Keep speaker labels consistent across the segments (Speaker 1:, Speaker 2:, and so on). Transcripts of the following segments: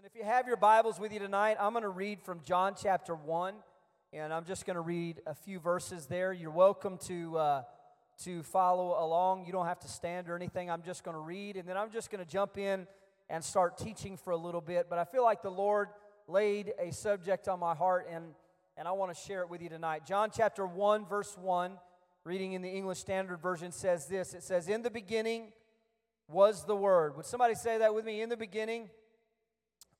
Speaker 1: Listen, if you have your Bibles with you tonight, I'm going to read from John chapter 1, and I'm just going to read a few verses there. You're welcome to, uh, to follow along. You don't have to stand or anything. I'm just going to read, and then I'm just going to jump in and start teaching for a little bit. But I feel like the Lord laid a subject on my heart, and, and I want to share it with you tonight. John chapter 1, verse 1, reading in the English Standard Version, says this It says, In the beginning was the Word. Would somebody say that with me? In the beginning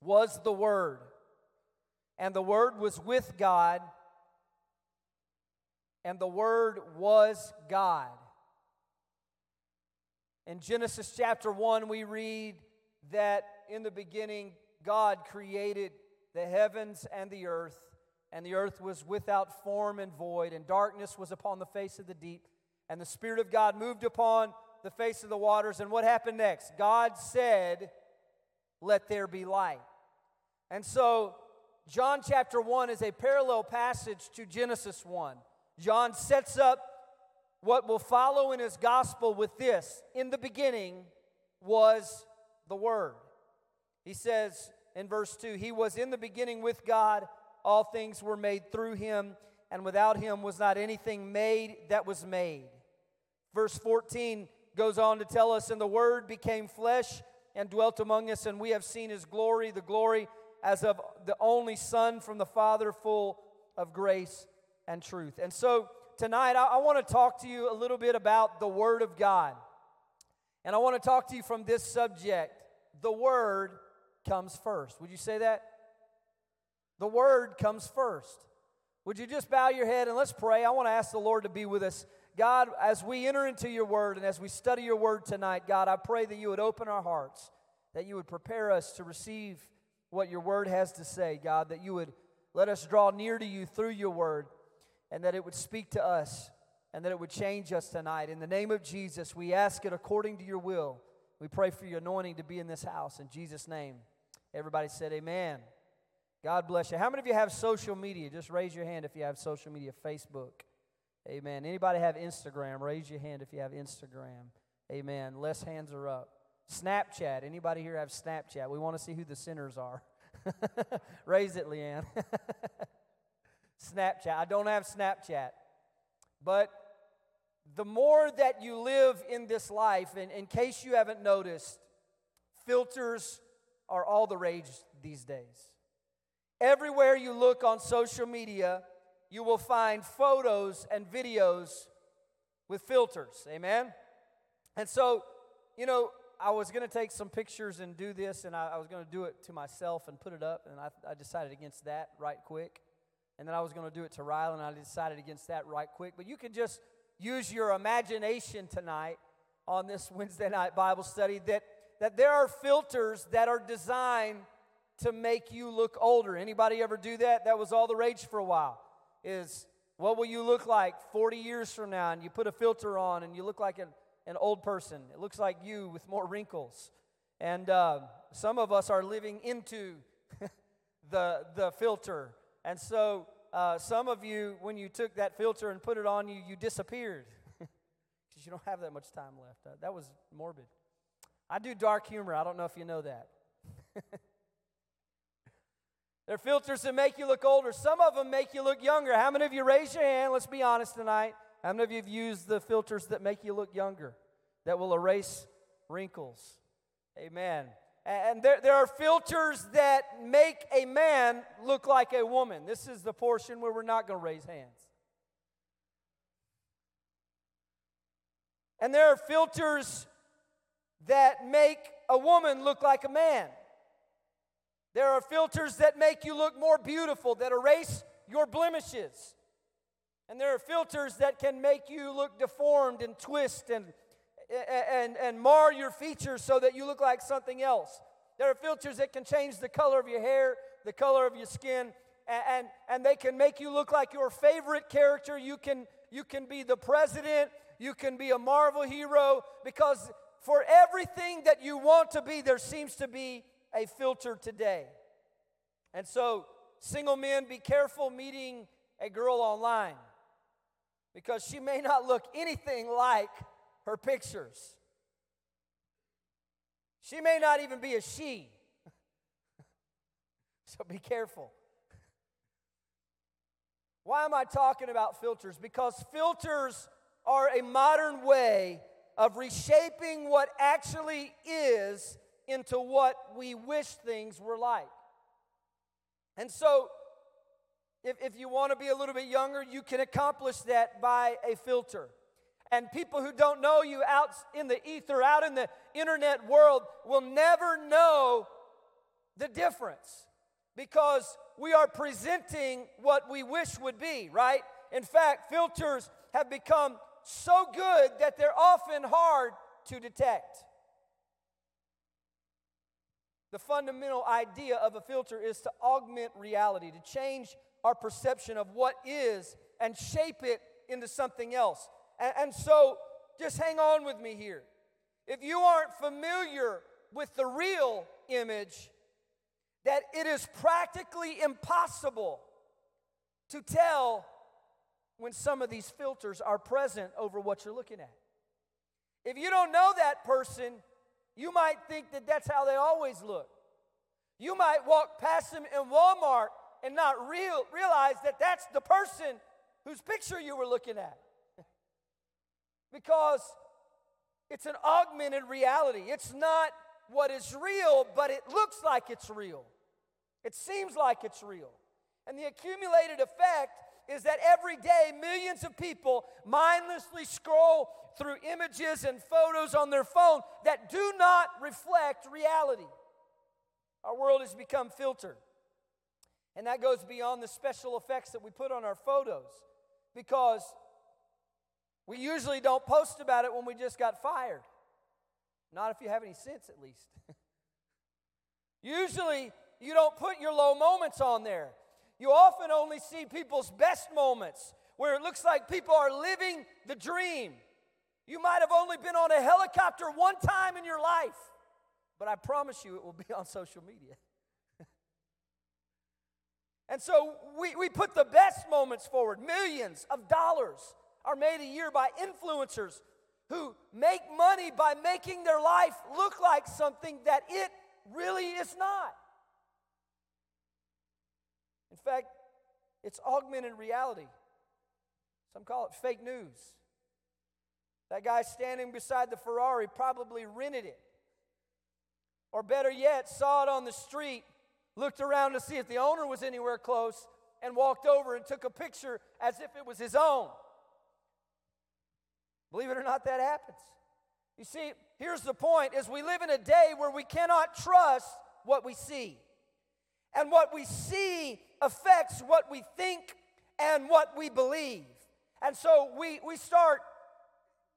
Speaker 1: was the Word, and the Word was with God, and the Word was God. In Genesis chapter 1, we read that in the beginning, God created the heavens and the earth, and the earth was without form and void, and darkness was upon the face of the deep, and the Spirit of God moved upon the face of the waters. And what happened next? God said, Let there be light. And so, John chapter 1 is a parallel passage to Genesis 1. John sets up what will follow in his gospel with this In the beginning was the Word. He says in verse 2 He was in the beginning with God, all things were made through him, and without him was not anything made that was made. Verse 14 goes on to tell us, And the Word became flesh and dwelt among us, and we have seen his glory, the glory as of the only Son from the Father, full of grace and truth. And so tonight, I, I want to talk to you a little bit about the Word of God. And I want to talk to you from this subject the Word comes first. Would you say that? The Word comes first. Would you just bow your head and let's pray? I want to ask the Lord to be with us. God, as we enter into your Word and as we study your Word tonight, God, I pray that you would open our hearts, that you would prepare us to receive what your word has to say, God, that you would let us draw near to you through your word and that it would speak to us and that it would change us tonight. In the name of Jesus, we ask it according to your will. We pray for your anointing to be in this house. In Jesus' name, everybody said, Amen. God bless you. How many of you have social media? Just raise your hand if you have social media. Facebook. Amen. Anybody have Instagram? Raise your hand if you have Instagram. Amen. Less hands are up. Snapchat. Anybody here have Snapchat? We want to see who the sinners are. Raise it, Leanne. Snapchat. I don't have Snapchat. But the more that you live in this life, and in case you haven't noticed, filters are all the rage these days. Everywhere you look on social media, you will find photos and videos with filters. Amen? And so, you know, I was going to take some pictures and do this, and I, I was going to do it to myself and put it up, and I, I decided against that right quick. And then I was going to do it to Riley, and I decided against that right quick. But you can just use your imagination tonight on this Wednesday night Bible study that, that there are filters that are designed to make you look older. Anybody ever do that? That was all the rage for a while. Is what will you look like 40 years from now? And you put a filter on and you look like an an old person. It looks like you with more wrinkles. And uh, some of us are living into the, the filter. And so uh, some of you, when you took that filter and put it on you, you disappeared because you don't have that much time left. Uh, that was morbid. I do dark humor. I don't know if you know that. They're filters that make you look older. Some of them make you look younger. How many of you raise your hand? Let's be honest tonight. How many of you have used the filters that make you look younger, that will erase wrinkles? Amen. And there, there are filters that make a man look like a woman. This is the portion where we're not going to raise hands. And there are filters that make a woman look like a man. There are filters that make you look more beautiful, that erase your blemishes. And there are filters that can make you look deformed and twist and, and, and mar your features so that you look like something else. There are filters that can change the color of your hair, the color of your skin, and, and, and they can make you look like your favorite character. You can, you can be the president, you can be a Marvel hero, because for everything that you want to be, there seems to be a filter today. And so, single men, be careful meeting a girl online because she may not look anything like her pictures. She may not even be a she. So be careful. Why am I talking about filters? Because filters are a modern way of reshaping what actually is into what we wish things were like. And so, if, if you want to be a little bit younger, you can accomplish that by a filter. And people who don't know you out in the ether, out in the internet world, will never know the difference because we are presenting what we wish would be, right? In fact, filters have become so good that they're often hard to detect. The fundamental idea of a filter is to augment reality, to change our perception of what is and shape it into something else. And, and, so, just hang on with me here. If you aren't familiar with the real image, that it is practically impossible to tell when some of these filters are present over what you're looking at. If you don't know that person, you might think that that's how they always look. You might walk past them in Walmart and not real, realize that that's the person whose picture you were looking at. because it's an augmented reality. It's not what is real, but it looks like it's real. It seems like it's real. And the accumulated effect is that every day millions of people mindlessly scroll through images and photos on their phone that do not reflect reality. Our world has become filtered. And that goes beyond the special effects that we put on our photos because we usually don't post about it when we just got fired. Not if you have any sense, at least. usually, you don't put your low moments on there. You often only see people's best moments where it looks like people are living the dream. You might have only been on a helicopter one time in your life, but I promise you it will be on social media. And so we, we put the best moments forward. Millions of dollars are made a year by influencers who make money by making their life look like something that it really is not. In fact, it's augmented reality. Some call it fake news. That guy standing beside the Ferrari probably rented it. Or better yet, saw it on the street, looked around to see if the owner was anywhere close, and walked over and took a picture as if it was his own. Believe it or not, that happens. You see, here's the point is we live in a day where we cannot trust what we see. And what we see affects what we think and what we believe. And so we, we, start,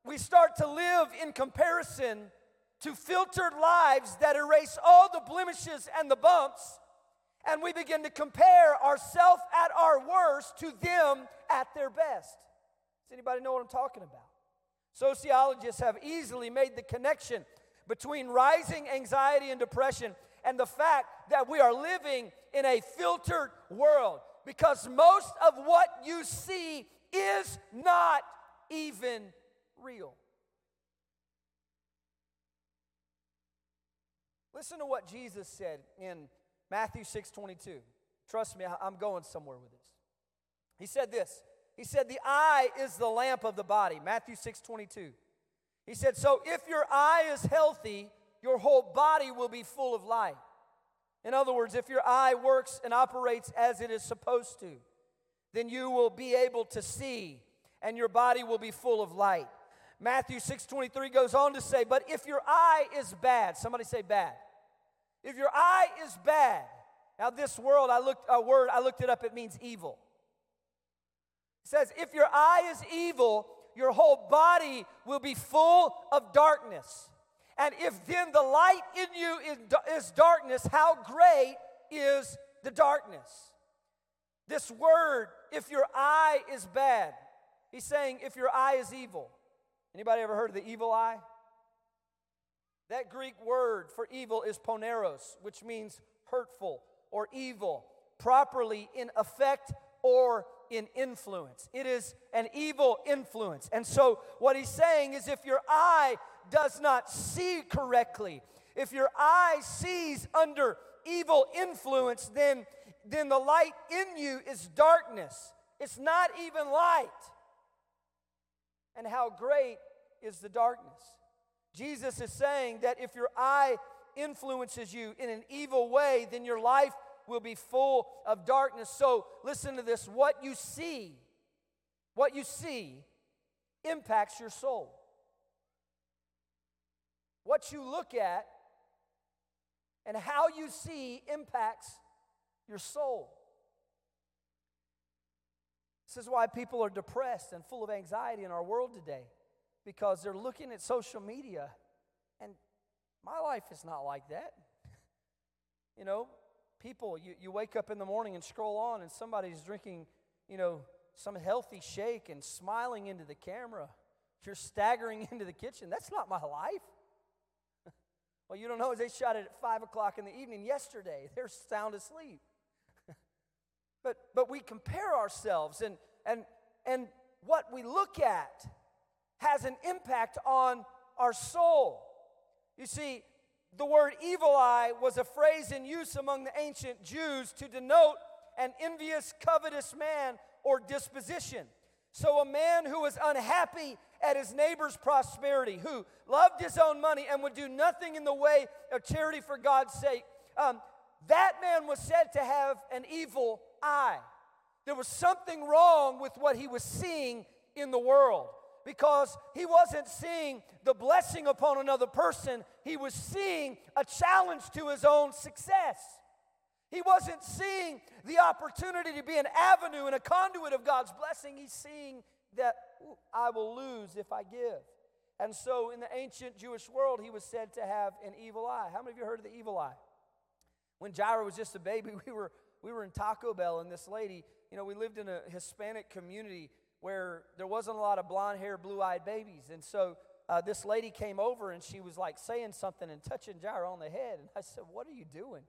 Speaker 1: we start to live in comparison to filtered lives that erase all the blemishes and the bumps. And we begin to compare ourselves at our worst to them at their best. Does anybody know what I'm talking about? Sociologists have easily made the connection between rising anxiety and depression and the fact that we are living in a filtered world because most of what you see is not even real. Listen to what Jesus said in Matthew 6 22. Trust me, I'm going somewhere with this. He said this. He said, The eye is the lamp of the body. Matthew 6 22. He said, So if your eye is healthy, your whole body will be full of light. In other words, if your eye works and operates as it is supposed to, then you will be able to see and your body will be full of light. Matthew 6:23 goes on to say, "But if your eye is bad, somebody say bad. If your eye is bad, now this world I looked a word I looked it up it means evil. It says if your eye is evil, your whole body will be full of darkness. And if then the light in you is, darkness, how great is the darkness? This word, if your eye is bad, he's saying if your eye is evil. Anybody ever heard of the evil eye? That Greek word for evil is poneros, which means hurtful or evil, properly in effect or in influence. It is an evil influence. And so, what he's saying is if your eye does not see correctly, if your eye sees under evil influence, then, then the light in you is darkness. It's not even light. And how great is the darkness? Jesus is saying that if your eye influences you in an evil way, then your life will be full of darkness. So listen to this what you see, what you see impacts your soul. What you look at and how you see impacts your soul. This is why people are depressed and full of anxiety in our world today because they're looking at social media and my life is not like that. You know, people, you, you wake up in the morning and scroll on and somebody's drinking, you know, some healthy shake and smiling into the camera. You're staggering into the kitchen. That's not my life. well, you don't know, they shot it at 5 o'clock in the evening yesterday. They're sound asleep. but, but we compare ourselves, and, and, and what we look at has an impact on our soul. You see, the word evil eye was a phrase in use among the ancient Jews to denote an envious, covetous man or disposition. So, a man who was unhappy at his neighbor's prosperity, who loved his own money and would do nothing in the way of charity for God's sake, um, that man was said to have an evil eye. There was something wrong with what he was seeing in the world because he wasn't seeing the blessing upon another person, he was seeing a challenge to his own success. He wasn't seeing the opportunity to be an avenue and a conduit of God's blessing. He's seeing that I will lose if I give. And so, in the ancient Jewish world, he was said to have an evil eye. How many of you heard of the evil eye? When Jairo was just a baby, we were, we were in Taco Bell, and this lady, you know, we lived in a Hispanic community where there wasn't a lot of blonde hair, blue eyed babies. And so uh, this lady came over and she was like saying something and touching Jairo on the head. And I said, What are you doing?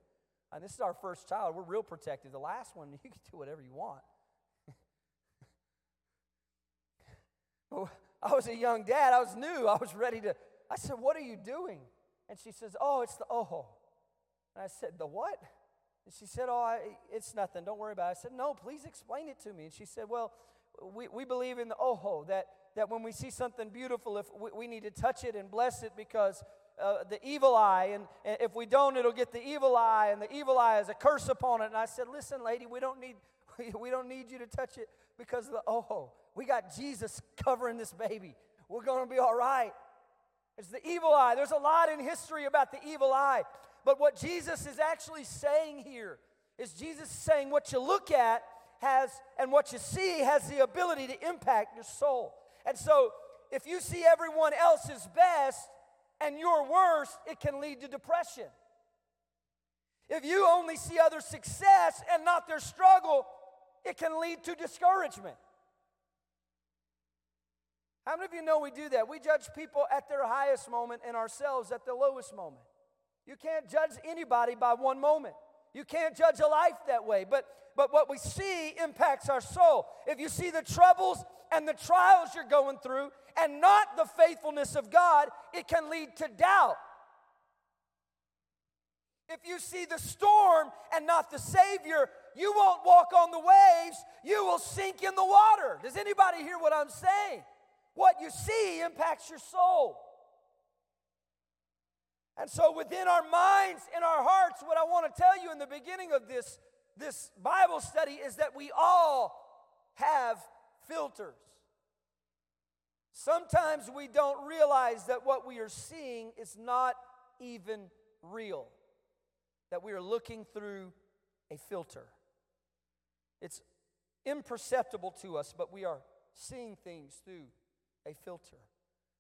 Speaker 1: And this is our first child. We're real protective. The last one, you can do whatever you want. I was a young dad. I was new. I was ready to. I said, What are you doing? And she says, Oh, it's the ojo. And I said, The what? And she said, Oh, I, it's nothing. Don't worry about it. I said, No, please explain it to me. And she said, Well, we, we believe in the ojo, that, that when we see something beautiful, if we, we need to touch it and bless it because uh, the evil eye, and, and if we don't, it'll get the evil eye, and the evil eye is a curse upon it. And I said, Listen, lady, we don't need, we don't need you to touch it because of the ojo. We got Jesus covering this baby. We're going to be all right. It's the evil eye. There's a lot in history about the evil eye. But what Jesus is actually saying here is Jesus saying what you look at has, and what you see has the ability to impact your soul. And so, if you see everyone else's best and your worst, it can lead to depression. If you only see other success and not their struggle, it can lead to discouragement. How many of you know we do that? We judge people at their highest moment and ourselves at the lowest moment. You can't judge anybody by one moment. You can't judge a life that way. But but what we see impacts our soul. If you see the troubles and the trials you're going through and not the faithfulness of God, it can lead to doubt. If you see the storm and not the Savior, you won't walk on the waves, you will sink in the water. Does anybody hear what I'm saying? What you see impacts your soul. And so, within our minds and our hearts, what I want to tell you in the beginning of this this Bible study is that we all have filters. Sometimes we don't realize that what we are seeing is not even real, that we are looking through a filter. It's imperceptible to us, but we are seeing things through a filter.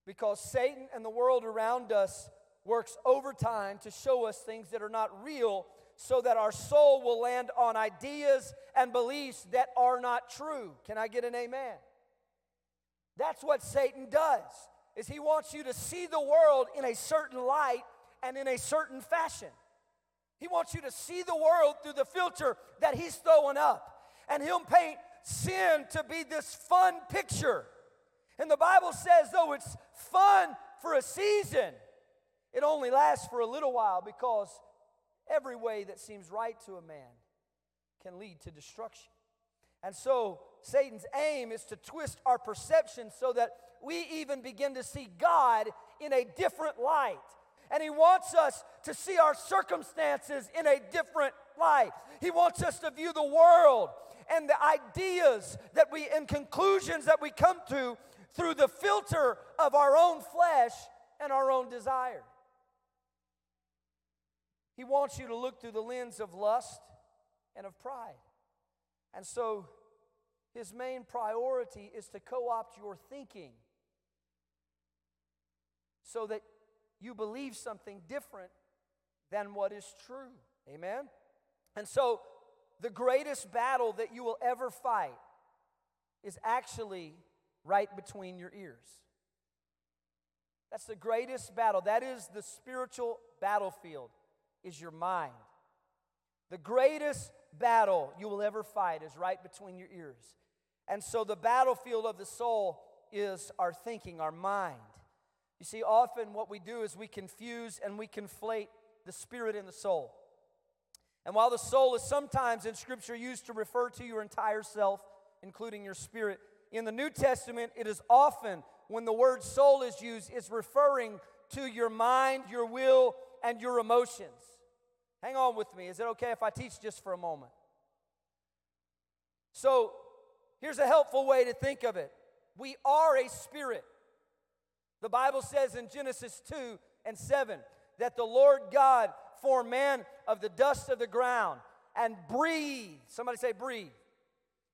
Speaker 1: Because Satan and the world around us works overtime to show us things that are not real so that our soul will land on ideas and beliefs that are not true. Can I get an amen? That's what Satan does. Is he wants you to see the world in a certain light and in a certain fashion. He wants you to see the world through the filter that he's throwing up. And he'll paint sin to be this fun picture. And the Bible says, though it's fun for a season, it only lasts for a little while because every way that seems right to a man can lead to destruction. And so Satan's aim is to twist our perception so that we even begin to see God in a different light. And he wants us to see our circumstances in a different light. He wants us to view the world and the ideas that we and conclusions that we come to through the filter of our own flesh and our own desire. He wants you to look through the lens of lust and of pride. And so his main priority is to co opt your thinking so that you believe something different than what is true. Amen? And so the greatest battle that you will ever fight is actually right between your ears. That's the greatest battle. That is the spiritual battlefield is your mind. The greatest battle you will ever fight is right between your ears. And so the battlefield of the soul is our thinking, our mind. You see, often what we do is we confuse and we conflate the spirit and the soul. And while the soul is sometimes in Scripture used to refer to your entire self, including your spirit, in the New Testament, it is often when the word soul is used, it's referring to your mind, your will, and your emotions. Hang on with me. Is it okay if I teach just for a moment? So, here's a helpful way to think of it we are a spirit. The Bible says in Genesis 2 and 7 that the Lord God formed man of the dust of the ground and breathed, somebody say, breathe,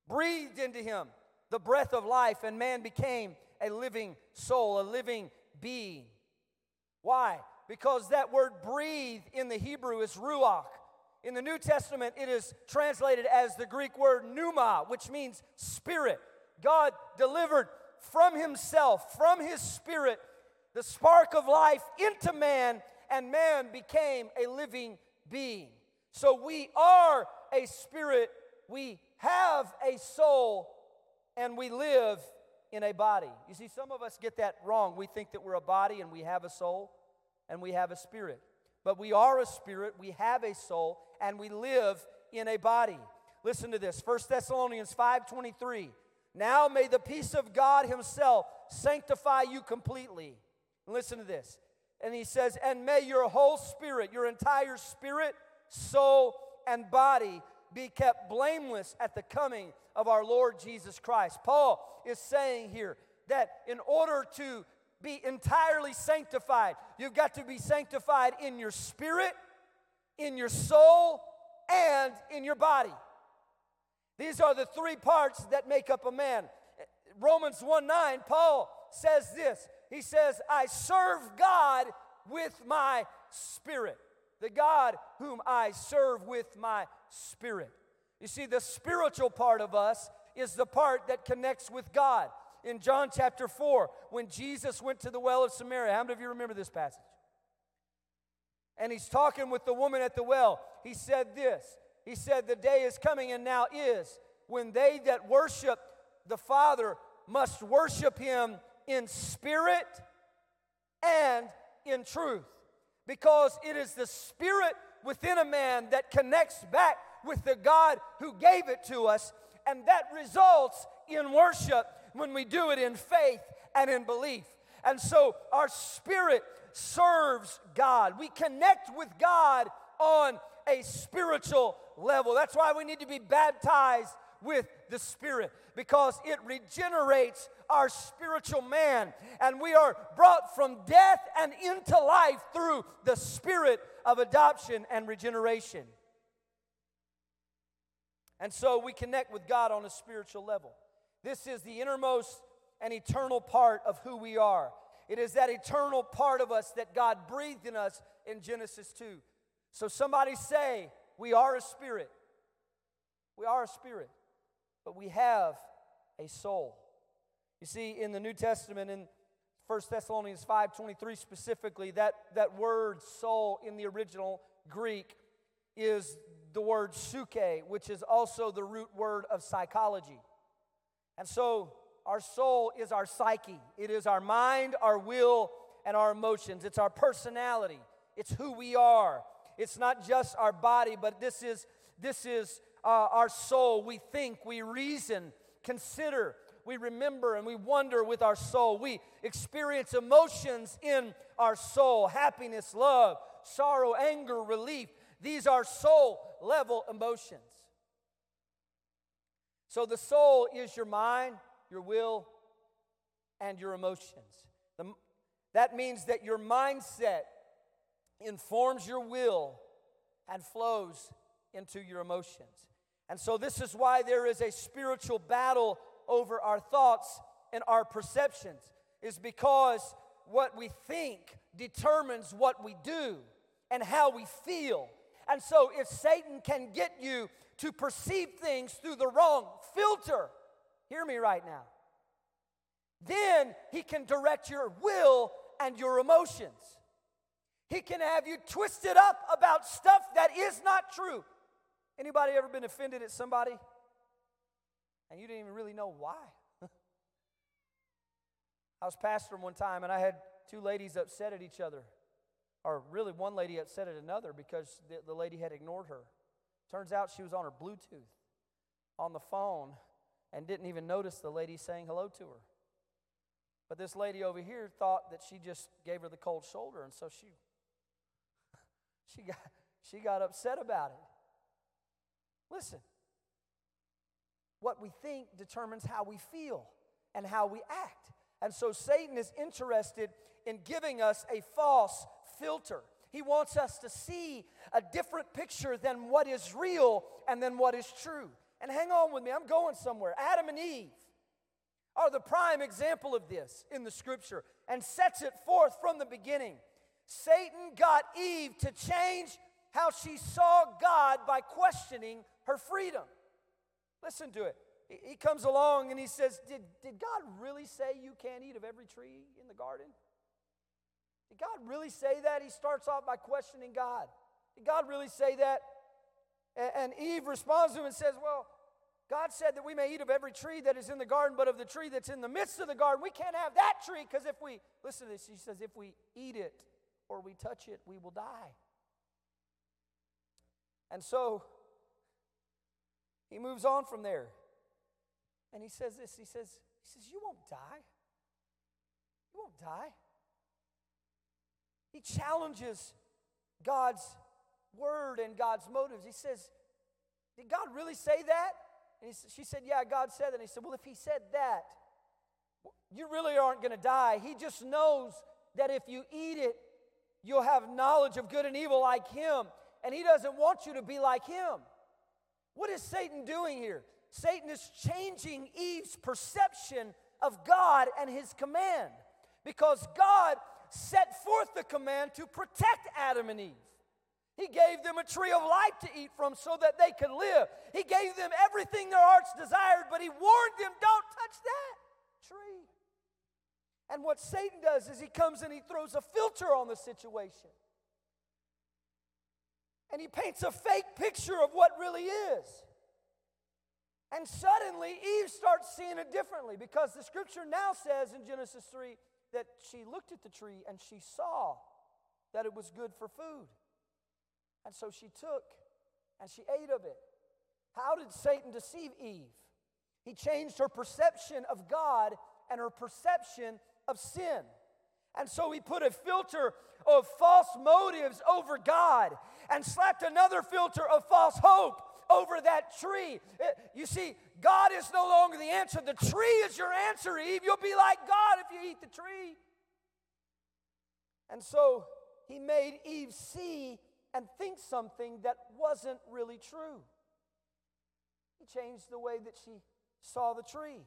Speaker 1: breathed into him the breath of life, and man became a living soul, a living being. Why? Because that word breathe in the Hebrew is ruach. In the New Testament, it is translated as the Greek word pneuma, which means spirit. God delivered from himself, from his spirit, the spark of life into man, and man became a living being. So we are a spirit, we have a soul, and we live in a body. You see, some of us get that wrong. We think that we're a body and we have a soul and we have a spirit. But we are a spirit, we have a soul, and we live in a body. Listen to this 1 Thessalonians 5:23. Now may the peace of God Himself sanctify you completely. Listen to this. And he says, and may your whole spirit, your entire spirit, soul, and body be kept blameless at the coming of our Lord Jesus Christ. Paul is saying here that in order to be entirely sanctified, you've got to be sanctified in your spirit, in your soul, and in your body. These are the three parts that make up a man. Romans 1 9, Paul says this. He says, I serve God with my spirit the God whom I serve with my spirit. You see, the spiritual part of us is the part that connects with God. In John chapter 4, when Jesus went to the well of Samaria, how many of you remember this passage? And he's talking with the woman at the well. He said this He said, The day is coming and now is when they that worship the Father must worship him in spirit and in truth because it is the spirit within a man that connects back with the God who gave it to us, and that results in worship when we do it in faith and in belief. And so our spirit serves God. We connect with God on a spiritual level. That's why we need to be baptized with the Spirit because it regenerates our spiritual man. And we are brought from death and into life through the Spirit of adoption and regeneration. And so we connect with God on a spiritual level. This is the innermost and eternal part of who we are. It is that eternal part of us that God breathed in us in Genesis 2. So somebody say, We are a spirit. We are a spirit but we have a soul. You see, in the New Testament, in 1 Thessalonians 5.23 specifically, that, that word soul in the original Greek is the word psuche, which is also the root word of psychology. And so our soul is our psyche. It is our mind, our will, and our emotions. It's our personality. It's who we are. It's not just our body, but this is, this is uh, our soul. We think, we reason, consider, we remember, and we wonder with our soul. We experience emotions in our soul happiness, love, sorrow, anger, relief. These are soul level emotions. So the soul is your mind, your will, and your emotions. The, that means that your mindset informs your will and flows into your emotions. And so, this is why there is a spiritual battle over our thoughts and our perceptions, is because what we think determines what we do and how we feel. And so, if Satan can get you to perceive things through the wrong filter, hear me right now, then he can direct your will and your emotions. He can have you twisted up about stuff that is not true. Anybody ever been offended at somebody and you didn't even really know why? I was pastoring one time and I had two ladies upset at each other. Or really, one lady upset at another because the, the lady had ignored her. Turns out she was on her Bluetooth on the phone and didn't even notice the lady saying hello to her. But this lady over here thought that she just gave her the cold shoulder, and so she she got she got upset about it. Listen. What we think determines how we feel and how we act. And so Satan is interested in giving us a false filter. He wants us to see a different picture than what is real and than what is true. And hang on with me, I'm going somewhere. Adam and Eve are the prime example of this in the scripture and sets it forth from the beginning. Satan got Eve to change how she saw God by questioning her freedom. Listen to it. He comes along and he says, Did, did God really say you can't eat of every tree in the garden? Did God really say that? He starts off by questioning God. Did God really say that? And Eve responds to him and says, Well, God said that we may eat of every tree that is in the garden, but of the tree that's in the midst of the garden, we can't have that tree because if we, listen to this, she says, if we eat it or we touch it, we will die. And so he moves on from there. And he says this he says, he says, You won't die. You won't die. He challenges God's word and God's motives. He says, Did God really say that? And he, she said, Yeah, God said that. And he said, Well, if he said that, you really aren't going to die. He just knows that if you eat it, you'll have knowledge of good and evil like him. And he doesn't want you to be like him. What is Satan doing here? Satan is changing Eve's perception of God and his command because God set forth the command to protect Adam and Eve. He gave them a tree of life to eat from so that they could live. He gave them everything their hearts desired, but He warned them don't touch that tree. And what Satan does is he comes and he throws a filter on the situation. And he paints a fake picture of what really is. And suddenly Eve starts seeing it differently because the scripture now says in Genesis 3 that she looked at the tree and she saw that it was good for food. And so she took and she ate of it. How did Satan deceive Eve? He changed her perception of God and her perception of sin. And so he put a filter of false motives over God and slapped another filter of false hope over that tree. Eh, you see, God is no longer the answer. The tree is your answer, Eve. You'll be like God if you eat the tree. And so he made Eve see and think something that wasn't really true. He changed the way that she saw the tree,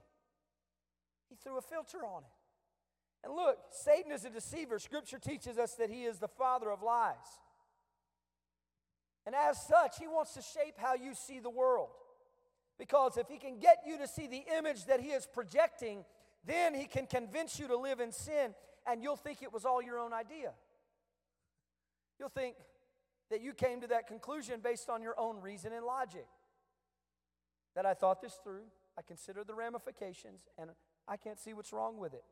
Speaker 1: he threw a filter on it. And look, Satan is a deceiver. Scripture teaches us that he is the father of lies. And as such, he wants to shape how you see the world. Because if he can get you to see the image that he is projecting, then he can convince you to live in sin, and you'll think it was all your own idea. You'll think, that you came to that conclusion based on your own reason and logic. That I thought this through, I considered the ramifications, and I can't see what's wrong with it.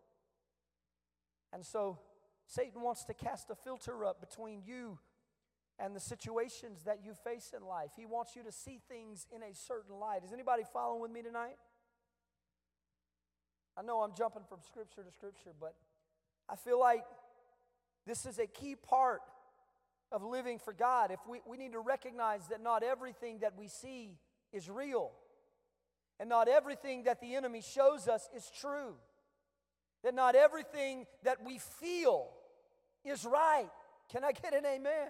Speaker 1: And so Satan wants to cast a filter up between you and the situations that you face in life. He wants you to see things in a certain light. Is anybody following with me tonight? I know I'm jumping from scripture to scripture, but I feel like this is a key part of living for God. If we, we need to recognize that not everything that we see is real, and not everything that the enemy shows us is true, that not everything that we feel is right. Can I get an amen?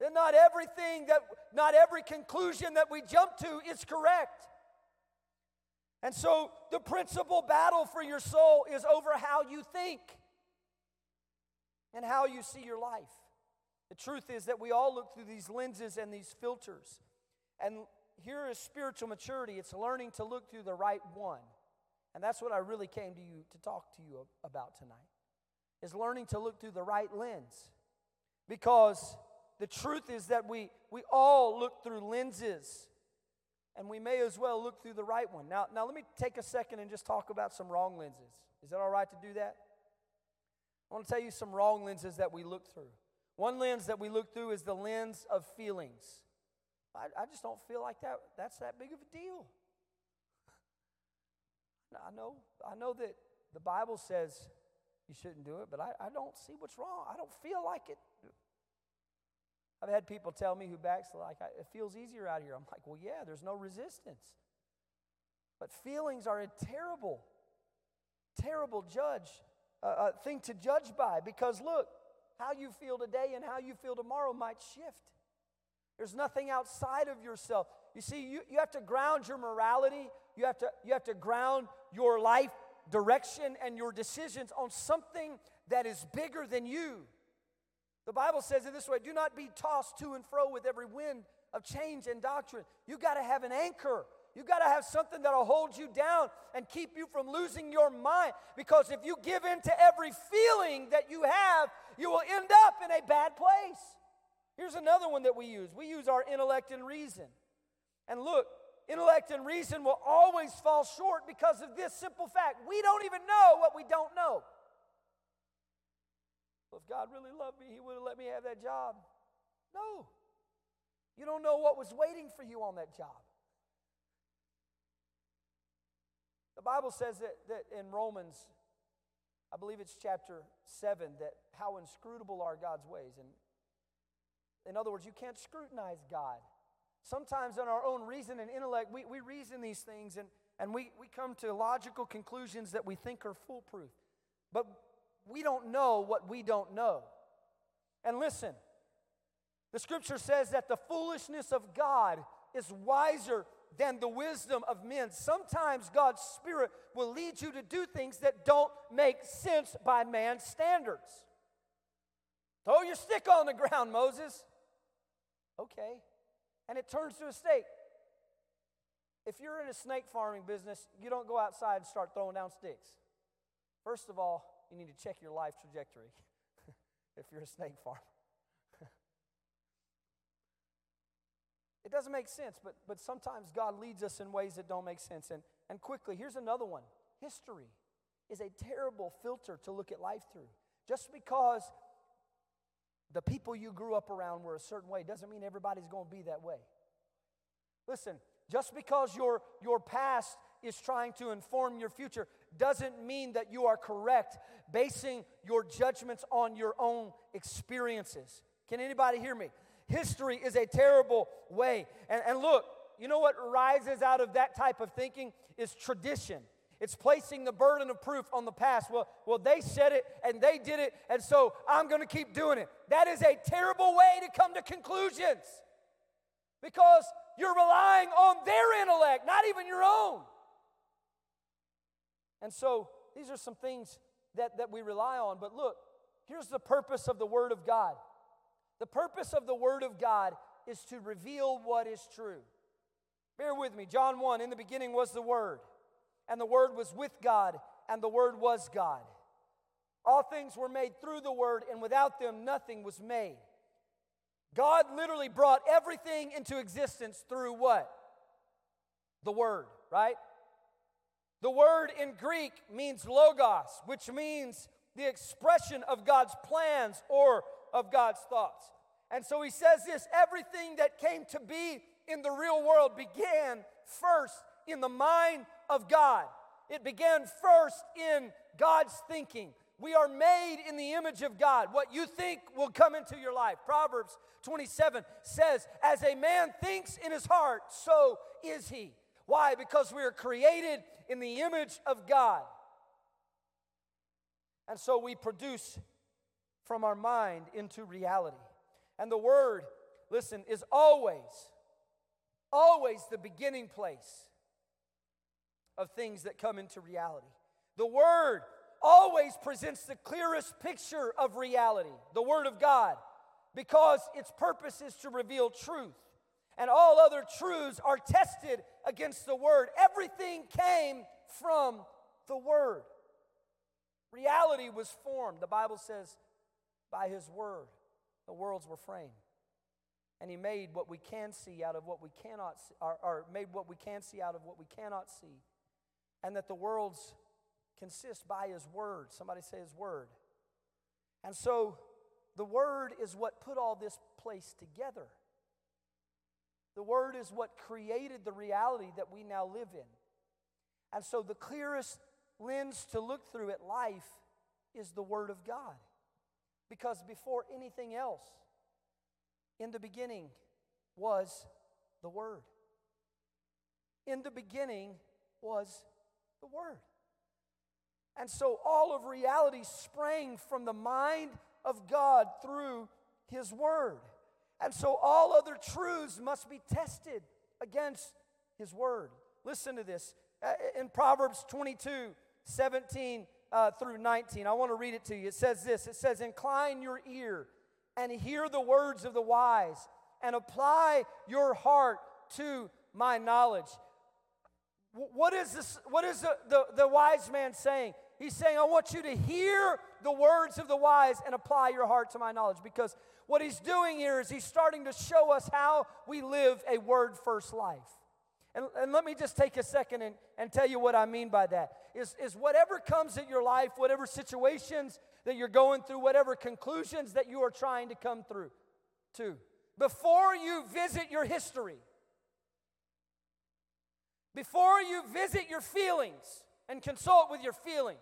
Speaker 1: That not everything that, not every conclusion that we jump to is correct. And so the principal battle for your soul is over how you think and how you see your life. The truth is that we all look through these lenses and these filters. And here is spiritual maturity it's learning to look through the right one. And that's what I really came to you to talk to you about tonight. Is learning to look through the right lens. Because the truth is that we, we all look through lenses and we may as well look through the right one. Now, now, let me take a second and just talk about some wrong lenses. Is that all right to do that? I want to tell you some wrong lenses that we look through. One lens that we look through is the lens of feelings. I, I just don't feel like that, that's that big of a deal. I know, I know that the Bible says you shouldn't do it, but I, I don't see what's wrong. I don't feel like it. I've had people tell me who backslide, like, it feels easier out here. I'm like, well, yeah, there's no resistance. But feelings are a terrible, terrible judge, uh, uh, thing to judge by because look, how you feel today and how you feel tomorrow might shift. There's nothing outside of yourself. You see, you, you have to ground your morality, you have, to, you have to ground your life direction and your decisions on something that is bigger than you. The Bible says it this way do not be tossed to and fro with every wind of change and doctrine. You got to have an anchor. You got to have something that'll hold you down and keep you from losing your mind. Because if you give in to every feeling that you have, you will end up in a bad place. Here's another one that we use we use our intellect and reason. And look, intellect and reason will always fall short because of this simple fact we don't even know what we don't know. Well, if God really loved me, He would have let me have that job. No. You don't know what was waiting for you on that job. The Bible says that, that in Romans, I believe it's chapter 7, that how inscrutable are God's ways. And in other words, you can't scrutinize God. Sometimes in our own reason and intellect, we, we reason these things and, and we, we come to logical conclusions that we think are foolproof. But we don't know what we don't know. And listen, the scripture says that the foolishness of God is wiser than the wisdom of men. Sometimes God's Spirit will lead you to do things that don't make sense by man's standards. Throw your stick on the ground, Moses. Okay. And it turns to a snake. If you're in a snake farming business, you don't go outside and start throwing down sticks. First of all, you need to check your life trajectory if you're a snake farmer. it doesn't make sense, but, but sometimes God leads us in ways that don't make sense. And, and quickly, here's another one history is a terrible filter to look at life through. Just because the people you grew up around were a certain way doesn't mean everybody's going to be that way. Listen, just because your, your past is trying to inform your future doesn't mean that you are correct basing your judgments on your own experiences. Can anybody hear me? History is a terrible way. And, and look, you know what rises out of that type of thinking is tradition. It's placing the burden of proof on the past. Well, well, they said it and they did it, and so I'm going to keep doing it. That is a terrible way to come to conclusions because you're relying on their intellect, not even your own. And so these are some things that, that we rely on. But look, here's the purpose of the Word of God the purpose of the Word of God is to reveal what is true. Bear with me. John 1 In the beginning was the Word, and the Word was with God, and the Word was God. All things were made through the Word, and without them nothing was made. God literally brought everything into existence through what? The Word, right? The word in Greek means logos, which means the expression of God's plans or of God's thoughts. And so he says this everything that came to be in the real world began first in the mind of God. It began first in God's thinking. We are made in the image of God. What you think will come into your life. Proverbs 27 says, As a man thinks in his heart, so is he. Why? Because we are created in the image of God. And so we produce from our mind into reality. And the Word, listen, is always, always the beginning place of things that come into reality. The Word always presents the clearest picture of reality, the Word of God, because its purpose is to reveal truth. And all other truths are tested against the Word. Everything came from the Word. Reality was formed, the Bible says, by His Word. The worlds were framed. And He made what we can see out of what we cannot see, or, or made what we can see out of what we cannot see. And that the worlds consist by His Word. Somebody say His Word. And so the Word is what put all this place together. The Word is what created the reality that we now live in. And so the clearest lens to look through at life is the Word of God. Because before anything else, in the beginning was the Word. In the beginning was the Word. And so all of reality sprang from the mind of God through His Word. And so all other truths must be tested against His Word. Listen to this. Uh, in Proverbs 22 17 uh, through 19, I want to read it to you. It says this It says, Incline your ear and hear the words of the wise, and apply your heart to my knowledge. What is this? What is the, the, the wise man saying? He's saying, I want you to hear the words of the wise and apply your heart to my knowledge. Because what he's doing here is he's starting to show us how we live a word first life. And, and let me just take a second and, and tell you what I mean by that. Is, is whatever comes at your life, whatever situations that you're going through, whatever conclusions that you are trying to come through to, before you visit your history, before you visit your feelings and consult with your feelings,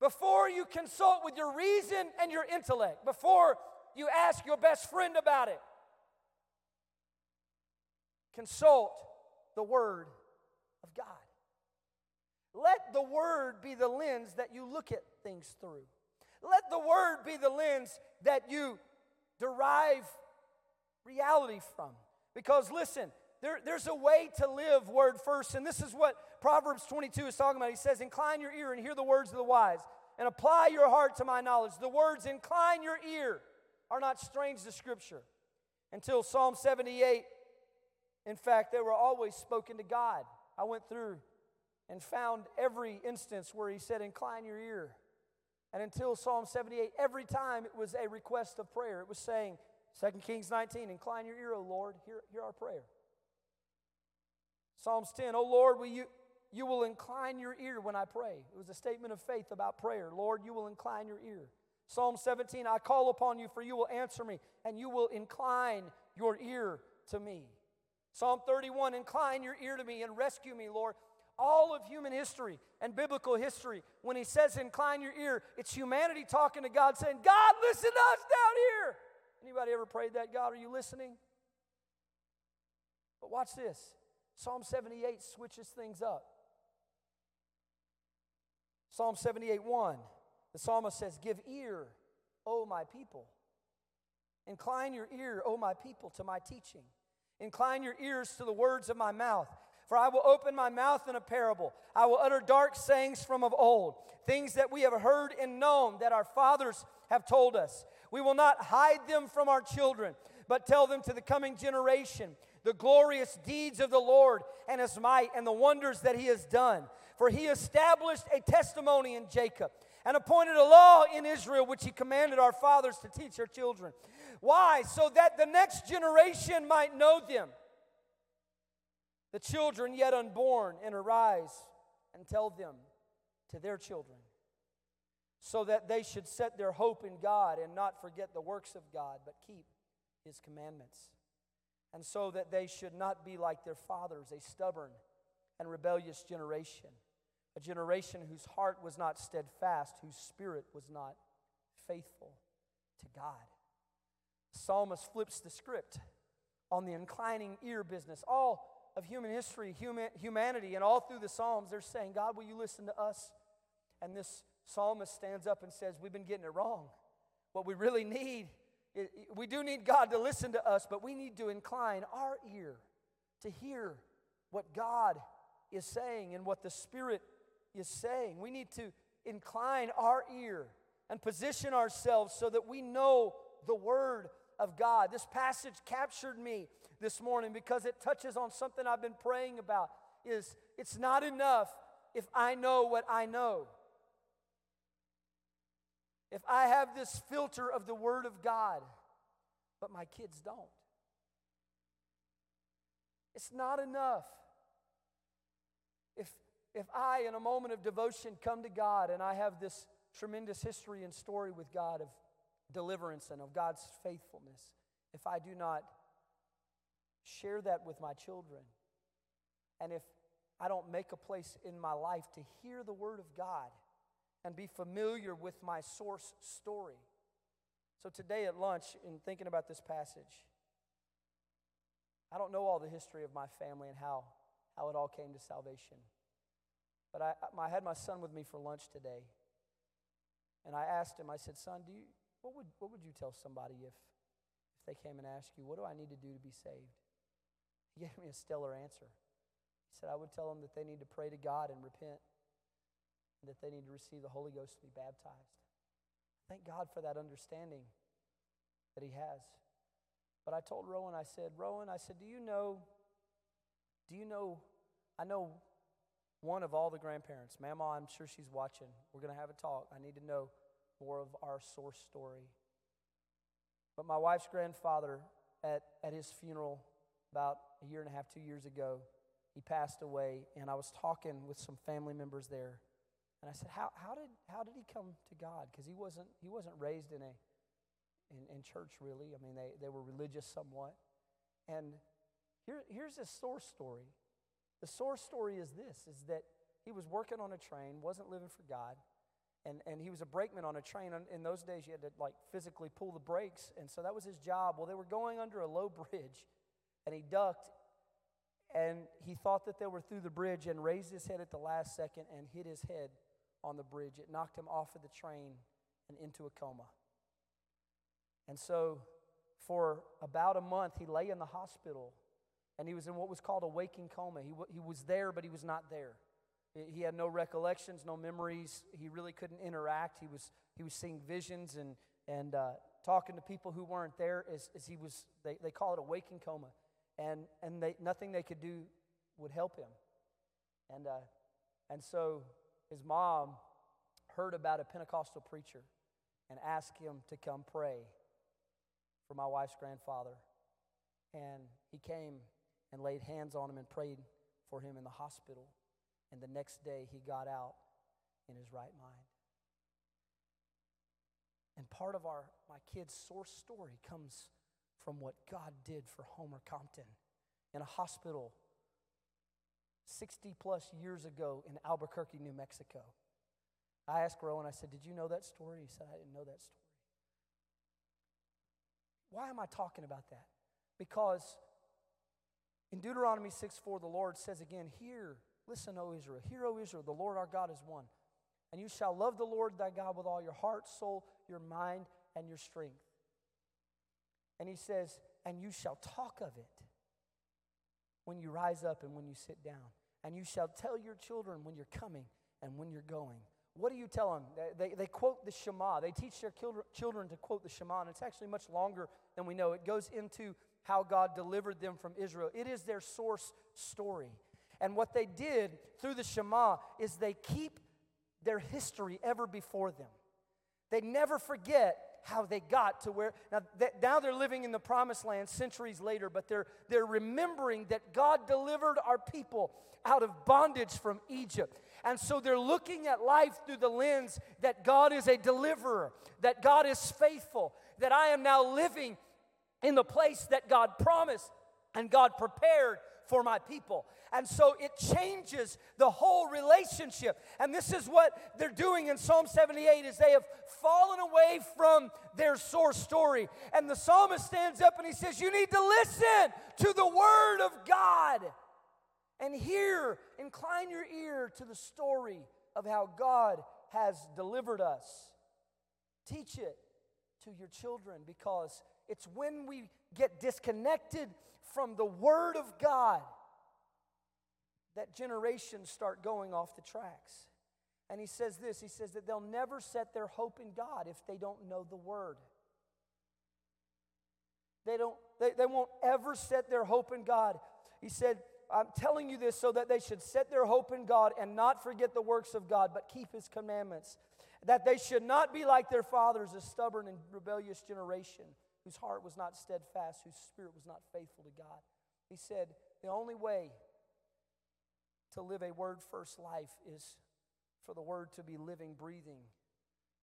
Speaker 1: before you consult with your reason and your intellect, before you ask your best friend about it, consult the Word of God. Let the Word be the lens that you look at things through. Let the Word be the lens that you derive reality from. Because listen, there, there's a way to live word first, and this is what Proverbs 22 is talking about. He says, Incline your ear and hear the words of the wise, and apply your heart to my knowledge. The words, incline your ear, are not strange to Scripture. Until Psalm 78, in fact, they were always spoken to God. I went through and found every instance where he said, Incline your ear. And until Psalm 78, every time it was a request of prayer. It was saying, 2 Kings 19, Incline your ear, O Lord, hear, hear our prayer. Psalms 10, O Lord, will you, you will incline your ear when I pray. It was a statement of faith about prayer. Lord, you will incline your ear. Psalm 17, I call upon you, for you will answer me, and you will incline your ear to me. Psalm 31, incline your ear to me and rescue me, Lord. All of human history and biblical history, when he says incline your ear, it's humanity talking to God saying, God, listen to us down here. Anybody ever prayed that? God, are you listening? But watch this. Psalm 78 switches things up. Psalm 78 1, the psalmist says, Give ear, O my people. Incline your ear, O my people, to my teaching. Incline your ears to the words of my mouth. For I will open my mouth in a parable. I will utter dark sayings from of old, things that we have heard and known that our fathers have told us. We will not hide them from our children, but tell them to the coming generation the glorious deeds of the Lord and his might and the wonders that he has done. For he established a testimony in Jacob and appointed a law in Israel, which he commanded our fathers to teach their children. Why? So that the next generation might know them. The children yet unborn, and arise and tell them to their children, so that they should set their hope in God and not forget the works of God, but keep his commandments, and so that they should not be like their fathers, a stubborn and rebellious generation, a generation whose heart was not steadfast, whose spirit was not faithful to God. The psalmist flips the script on the inclining ear business. All of human history, human, humanity, and all through the Psalms, they're saying, God, will you listen to us? And this psalmist stands up and says, We've been getting it wrong. What we really need, we do need God to listen to us, but we need to incline our ear to hear what God is saying and what the Spirit is saying. We need to incline our ear and position ourselves so that we know the Word of God. This passage captured me this morning because it touches on something I've been praying about is it's not enough if I know what I know. If I have this filter of the Word of God, but my kids don't. It's not enough. If, if I, in a moment of devotion, come to God and I have this tremendous history and story with God of deliverance and of God's faithfulness, if I do not share that with my children, and if I don't make a place in my life to hear the Word of God and be familiar with my source story. So, today at lunch, in thinking about this passage, I don't know all the history of my family and how, how it all came to salvation. But I, I had my son with me for lunch today. And I asked him, I said, Son, do you, what, would, what would you tell somebody if, if they came and asked you, What do I need to do to be saved? He gave me a stellar answer. He said, I would tell them that they need to pray to God and repent, and that they need to receive the Holy Ghost to be baptized. Thank God for that understanding that he has. But I told Rowan, I said, Rowan, I said, do you know, do you know, I know one of all the grandparents. Mama, I'm sure she's watching. We're going to have a talk. I need to know more of our source story. But my wife's grandfather, at, at his funeral about a year and a half, two years ago, he passed away, and I was talking with some family members there. And I said, How, how, did, how did he come to God? Because he wasn't, he wasn't raised in, a, in, in church, really. I mean, they, they were religious somewhat. And here, here's his source story. The source story is this, is that he was working on a train, wasn't living for God, and, and he was a brakeman on a train. In those days, you had to like physically pull the brakes, and so that was his job. Well, they were going under a low bridge, and he ducked, and he thought that they were through the bridge and raised his head at the last second and hit his head on the bridge. It knocked him off of the train and into a coma. And so, for about a month, he lay in the hospital and he was in what was called a waking coma. He, w- he was there, but he was not there. He had no recollections, no memories. He really couldn't interact. He was, he was seeing visions and, and uh, talking to people who weren't there as, as he was, they, they call it a waking coma. And, and they, nothing they could do would help him. And, uh, and so his mom heard about a Pentecostal preacher and asked him to come pray for my wife's grandfather. And he came and laid hands on him and prayed for him in the hospital. And the next day, he got out in his right mind. And part of our my kid's source story comes from what God did for Homer Compton in a hospital 60 plus years ago in Albuquerque, New Mexico. I asked Rowan, I said, Did you know that story? He said, I didn't know that story. Why am I talking about that? Because in Deuteronomy 6 4, the Lord says again, Hear, listen, O Israel, hear, O Israel, the Lord our God is one. And you shall love the Lord thy God with all your heart, soul, your mind, and your strength. And he says, And you shall talk of it when you rise up and when you sit down. And you shall tell your children when you're coming and when you're going. What do you tell them? They, they, they quote the Shema. They teach their children to quote the Shema, and it's actually much longer than we know. It goes into how God delivered them from Israel. It is their source story. And what they did through the Shema is they keep their history ever before them. They never forget how they got to where now, that, now they're living in the promised land centuries later but they're, they're remembering that god delivered our people out of bondage from egypt and so they're looking at life through the lens that god is a deliverer that god is faithful that i am now living in the place that God promised and God prepared for my people. And so it changes the whole relationship. And this is what they're doing in Psalm 78 is they have fallen away from their source story. And the psalmist stands up and he says, "You need to listen to the word of God." And hear, incline your ear to the story of how God has delivered us. Teach it to your children because it's when we get disconnected from the Word of God that generations start going off the tracks. And he says this he says that they'll never set their hope in God if they don't know the Word. They, don't, they, they won't ever set their hope in God. He said, I'm telling you this so that they should set their hope in God and not forget the works of God, but keep His commandments. That they should not be like their fathers, a stubborn and rebellious generation whose heart was not steadfast, whose spirit was not faithful to God. He said, The only way to live a word first life is for the word to be living, breathing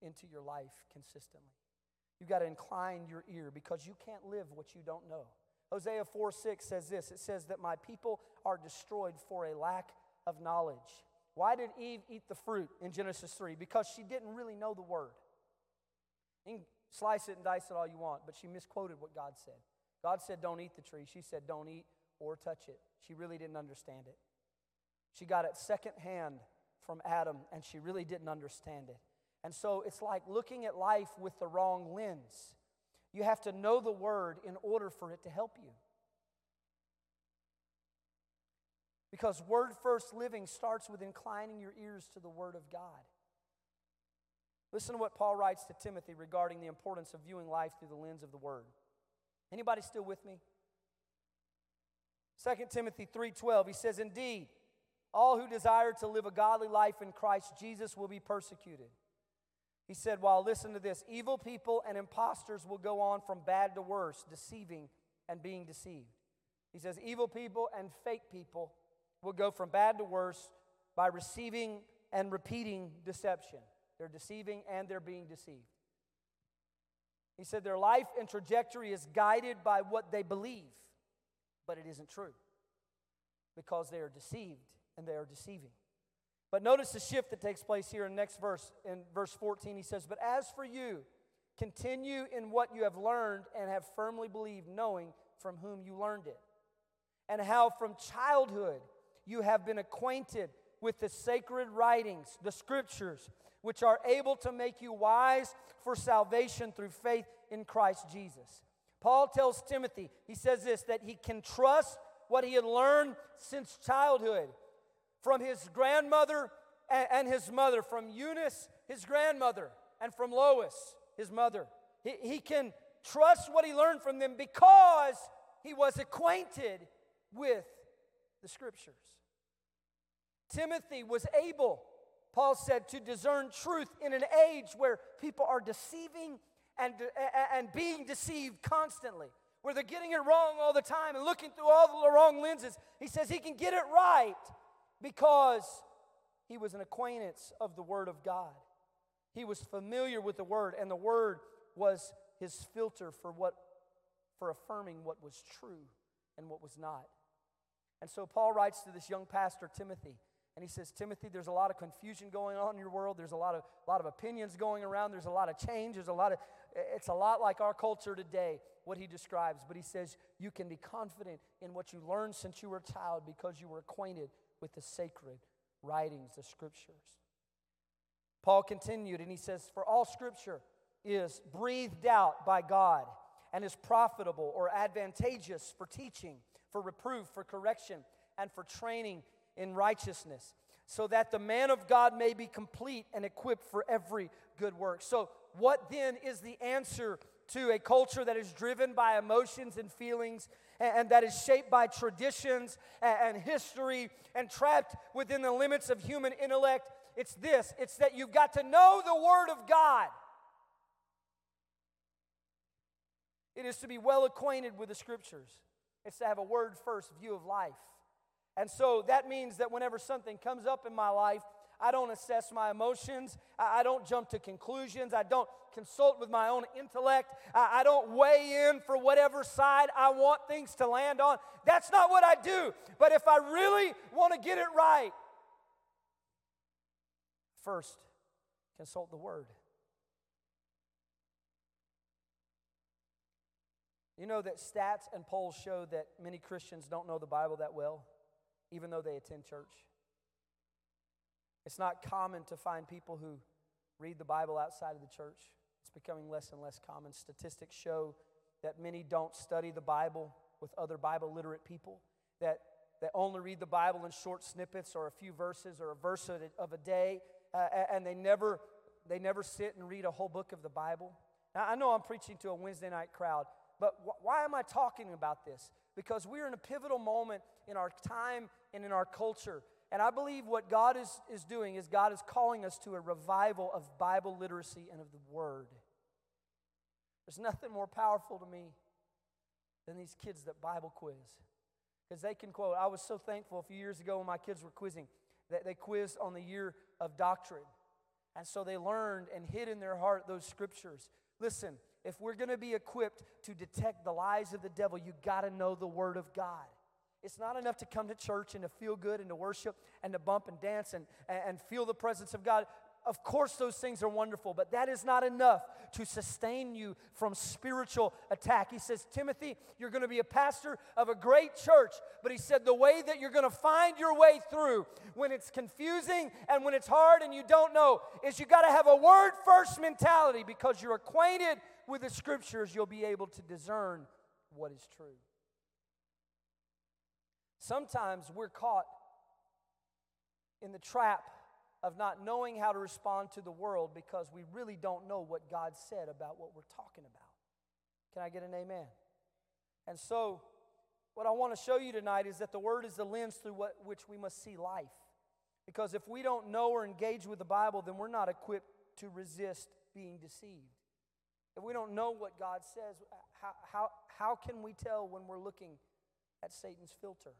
Speaker 1: into your life consistently. You've got to incline your ear because you can't live what you don't know. Hosea 4 6 says this it says that my people are destroyed for a lack of knowledge. Why did Eve eat the fruit in Genesis 3? Because she didn't really know the word. Slice it and dice it all you want, but she misquoted what God said. God said, Don't eat the tree. She said, Don't eat or touch it. She really didn't understand it. She got it secondhand from Adam, and she really didn't understand it. And so it's like looking at life with the wrong lens. You have to know the word in order for it to help you. Because word first living starts with inclining your ears to the word of God. Listen to what Paul writes to Timothy regarding the importance of viewing life through the lens of the word. Anybody still with me? 2 Timothy 3:12 he says indeed all who desire to live a godly life in Christ Jesus will be persecuted. He said, while listen to this, evil people and impostors will go on from bad to worse, deceiving and being deceived. He says, evil people and fake people will go from bad to worse by receiving and repeating deception. They're deceiving and they're being deceived. He said their life and trajectory is guided by what they believe, but it isn't true because they are deceived and they are deceiving. But notice the shift that takes place here in the next verse. In verse 14, he says, But as for you, continue in what you have learned and have firmly believed, knowing from whom you learned it, and how from childhood you have been acquainted with the sacred writings, the scriptures which are able to make you wise for salvation through faith in Christ Jesus. Paul tells Timothy, he says this, that he can trust what he had learned since childhood from his grandmother and his mother, from Eunice, his grandmother, and from Lois, his mother. He, he can trust what he learned from them because he was acquainted with the scriptures. Timothy was able Paul said, to discern truth in an age where people are deceiving and, and being deceived constantly, where they're getting it wrong all the time and looking through all the wrong lenses. He says he can get it right because he was an acquaintance of the Word of God. He was familiar with the Word, and the Word was his filter for what for affirming what was true and what was not. And so Paul writes to this young pastor Timothy and he says, Timothy, there's a lot of confusion going on in your world. There's a lot of, lot of opinions going around. There's a lot of change. There's a lot of, it's a lot like our culture today, what he describes. But he says, you can be confident in what you learned since you were a child because you were acquainted with the sacred writings, the scriptures. Paul continued and he says, For all scripture is breathed out by God and is profitable or advantageous for teaching, for reproof, for correction, and for training in righteousness, so that the man of God may be complete and equipped for every good work. So, what then is the answer to a culture that is driven by emotions and feelings and, that is shaped by traditions and, history and trapped within the limits of human intellect? It's this it's that you've got to know the Word of God. It is to be well acquainted with the Scriptures. It's to have a word first view of life. And so that means that whenever something comes up in my life, I don't assess my emotions. I, don't jump to conclusions. I don't consult with my own intellect. I don't weigh in for whatever side I want things to land on. That's not what I do. But if I really want to get it right, first, consult the Word. You know that stats and polls show that many Christians don't know the Bible that well, even though they attend church. It's not common to find people who read the Bible outside of the church. It's becoming less and less common. Statistics show that many don't study the Bible with other Bible literate people, that, that only read the Bible in short snippets or a few verses or a verse of a day, uh, and they never, they never sit and read a whole book of the Bible. Now, I know I'm preaching to a Wednesday night crowd, but wh- why am I talking about this? Because we're in a pivotal moment in our time and in our culture. And I believe what God is, is doing is God is calling us to a revival of Bible literacy and of the Word. There's nothing more powerful to me than these kids that Bible quiz. Because they can quote. I was so thankful a few years ago when my kids were quizzing that they quizzed on the year of doctrine. And so they learned and hid in their heart those scriptures. Listen, if we're going to be equipped to detect the lies of the devil, you got to know the Word of God. It's not enough to come to church and to feel good and to worship and to bump and dance and, and feel the presence of God. Of course, those things are wonderful, but that is not enough to sustain you from spiritual attack. He says, Timothy, you're going to be a pastor of a great church, but he said, the way that you're going to find your way through when it's confusing and when it's hard and you don't know is you got to have a word first mentality because you're acquainted with the scriptures, you'll be able to discern what is true. Sometimes we're caught in the trap of not knowing how to respond to the world because we really don't know what God said about what we're talking about. Can I get an amen? And so, what I want to show you tonight is that the Word is the lens through what, which we must see life. Because if we don't know or engage with the Bible, then we're not equipped to resist being deceived. If we don't know what God says, uh, how, how, how can we tell when we're looking at Satan's filter?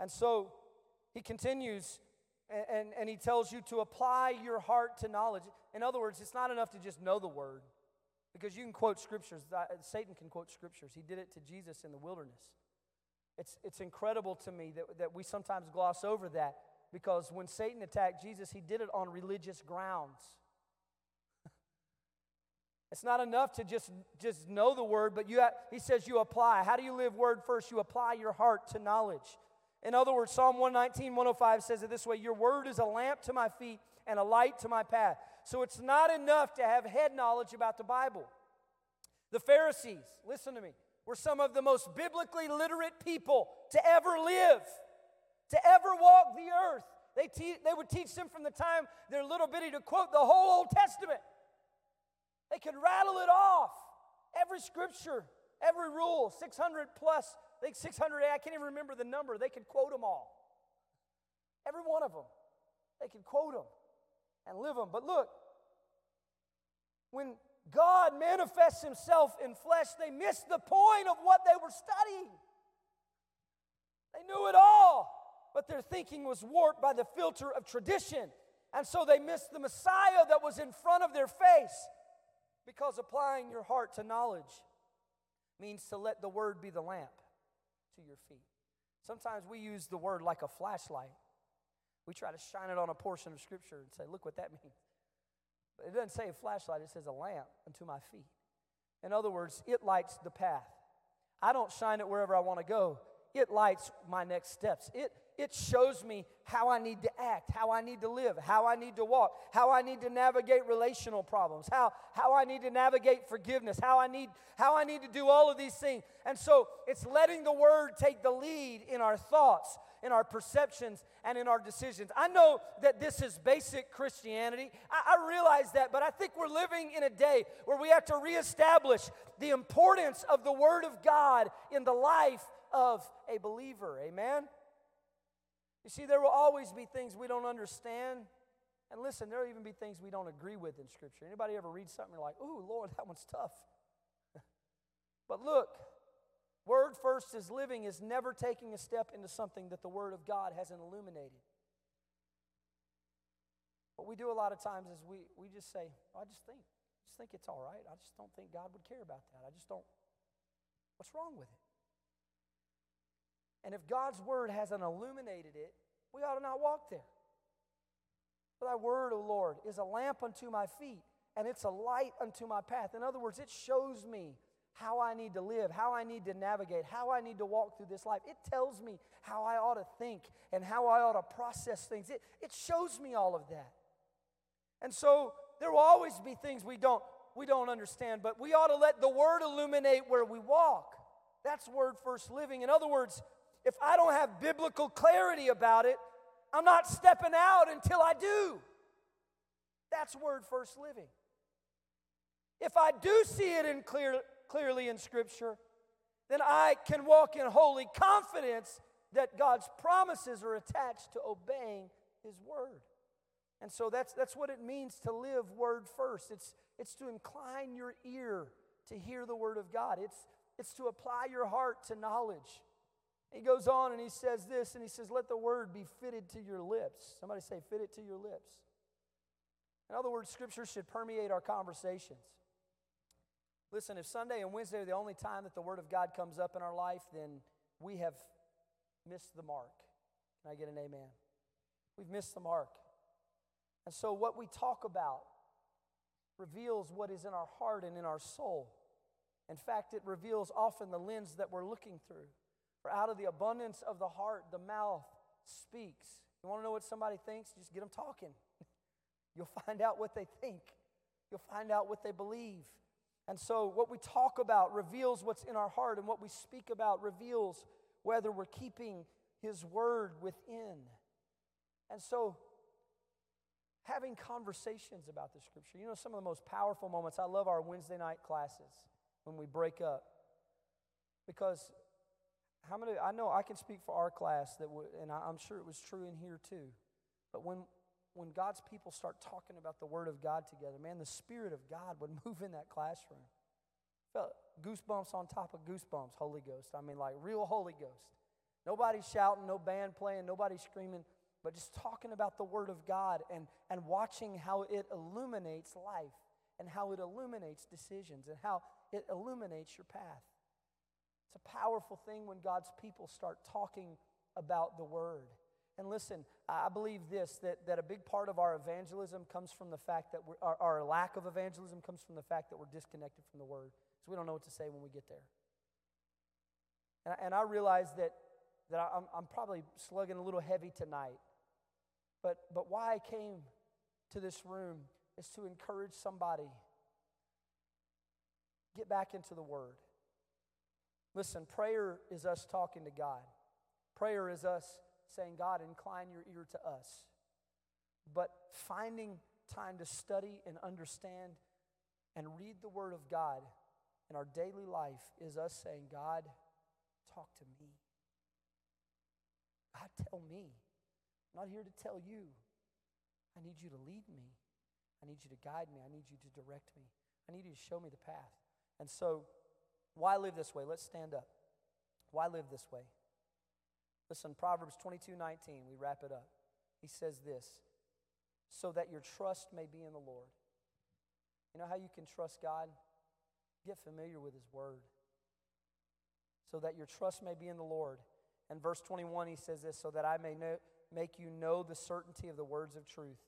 Speaker 1: And so he continues and, and, and, he tells you to apply your heart to knowledge. In other words, it's not enough to just know the word because you can quote scriptures. Uh, Satan can quote scriptures. He did it to Jesus in the wilderness. It's, it's incredible to me that, that we sometimes gloss over that because when Satan attacked Jesus, he did it on religious grounds. It's not enough to just, just know the word, but you have, he says you apply. How do you live word first? You apply your heart to knowledge. In other words, Psalm 119, 105 says it this way Your word is a lamp to my feet and a light to my path. So it's not enough to have head knowledge about the Bible. The Pharisees, listen to me, were some of the most biblically literate people to ever live, to ever walk the earth. They, te- they would teach them from the time they're little bitty to quote the whole Old Testament. They could rattle it off. Every scripture, every rule, 600 plus I think 600, I can't even remember the number. They could quote them all. Every one of them. They could quote them and live them. But look, when God manifests himself in flesh, they missed the point of what they were studying. They knew it all, but their thinking was warped by the filter of tradition. And so they missed the Messiah that was in front of their face because applying your heart to knowledge means to let the word be the lamp to your feet. Sometimes we use the word like a flashlight. We try to shine it on a portion of Scripture and say, look what that means. But it doesn't say a flashlight, it says a lamp unto my feet. In other words, it lights the path. I don't shine it wherever I want to go, it lights my next steps. It, it shows me how I need to act, how I need to live, how I need to walk, how I need to navigate relational problems, how, how I need to navigate forgiveness, how I need how I need to do all of these things. And so it's letting the word take the lead in our thoughts, in our perceptions, and in our decisions. I know that this is basic Christianity. I, I realize that, but I think we're living in a day where we have to reestablish the importance of the word of God in the life of a believer. Amen. You see, there will always be things we don't understand. And listen, there will even be things we don't agree with in Scripture. Anybody ever read something and you're like, ooh, Lord, that one's tough. but look, word first is living is never taking a step into something that the Word of God hasn't illuminated. What we do a lot of times is we, we just say, I just think, just think it's all right. I just don't think God would care about that. I just don't. What's wrong with it? And if God's word hasn't illuminated it, we ought to not walk there. But thy word, O Lord, is a lamp unto my feet, and it's a light unto my path. In other words, it shows me how I need to live, how I need to navigate, how I need to walk through this life. It tells me how I ought to think and how I ought to process things. It, it shows me all of that. And so there will always be things we don't, we don't understand, but we ought to let the Word illuminate where we walk. That's Word first living. In other words, if I don't have biblical clarity about it, I'm not stepping out until I do. That's Word first living. If I do see it in clear, clearly in Scripture, then I can walk in holy confidence that God's promises are attached to obeying His Word. And so that's, that's what it means to live Word first. It's, it's to incline your ear to hear the Word of God, it's, it's to apply your heart to knowledge. He goes on and he says this, and he says, Let the Word be fitted to your lips. Somebody say, Fit it to your lips. In other words, Scripture should permeate our conversations. Listen, if Sunday and Wednesday are the only time that the Word of God comes up in our life, then we have missed the mark. Can I get an amen? We've missed the mark. And so, what we talk about reveals what is in our heart and in our soul. In fact, it reveals often the lens that we're looking through. For out of the abundance of the heart, the mouth speaks. You want to know what somebody thinks? Just get them talking. You'll find out what they think, you'll find out what they believe. And so, what we talk about reveals what's in our heart, and what we speak about reveals whether we're keeping His word within. And so, having conversations about the scripture. You know, some of the most powerful moments, I love our Wednesday night classes when we break up. Because how many, I know I can speak for our class, that and I'm sure it was true in here too. But when, when God's people start talking about the Word of God together, man, the Spirit of God would move in that classroom. Felt goosebumps on top of goosebumps, Holy Ghost. I mean, like real Holy Ghost. Nobody shouting, no band playing, nobody screaming, but just talking about the Word of God and, and watching how it illuminates life and how it illuminates decisions and how it illuminates your path. It's a powerful thing when God's people start talking about the Word. And listen, I believe this that, that a big part of our evangelism comes from the fact that our, our lack of evangelism comes from the fact that we're disconnected from the Word. So we don't know what to say when we get there. And, and I realize that, that I'm, I'm probably slugging a little heavy tonight. But, but why I came to this room is to encourage somebody get back into the Word. Listen, prayer is us talking to God. Prayer is us saying, God, incline your ear to us. But finding time to study and understand and read the Word of God in our daily life is us saying, God, talk to me. God, tell me. I'm not here to tell you. I need you to lead me. I need you to guide me. I need you to direct me. I need you to show me the path. And so, why live this way? Let's stand up. Why live this way? Listen, Proverbs 22 19, we wrap it up. He says this so that your trust may be in the Lord. You know how you can trust God? Get familiar with His Word. So that your trust may be in the Lord. And verse 21, he says this so that I may know, make you know the certainty of the words of truth,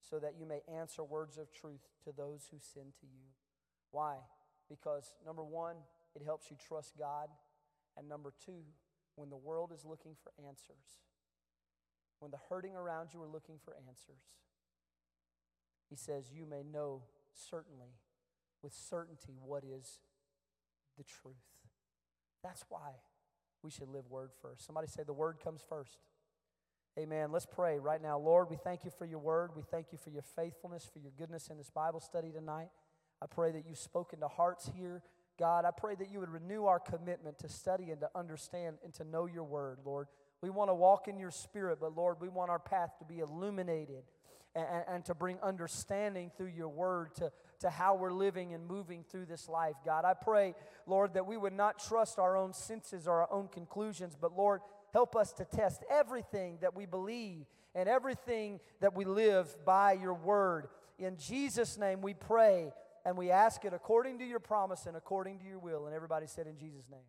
Speaker 1: so that you may answer words of truth to those who sin to you. Why? Because number one, it helps you trust God. And number two, when the world is looking for answers, when the hurting around you are looking for answers, he says, You may know certainly, with certainty, what is the truth. That's why we should live word first. Somebody say, The word comes first. Amen. Let's pray right now. Lord, we thank you for your word. We thank you for your faithfulness, for your goodness in this Bible study tonight. I pray that you've spoken to hearts here. God, I pray that you would renew our commitment to study and to understand and to know your word, Lord. We want to walk in your spirit, but Lord, we want our path to be illuminated and, and, to bring understanding through your word to, to how we're living and moving through this life, God. I pray, Lord, that we would not trust our own senses or our own conclusions, but Lord, help us to test everything that we believe and everything that we live by your word. In Jesus' name we pray and we ask it according to your promise and according to your will. And everybody said, In Jesus' name.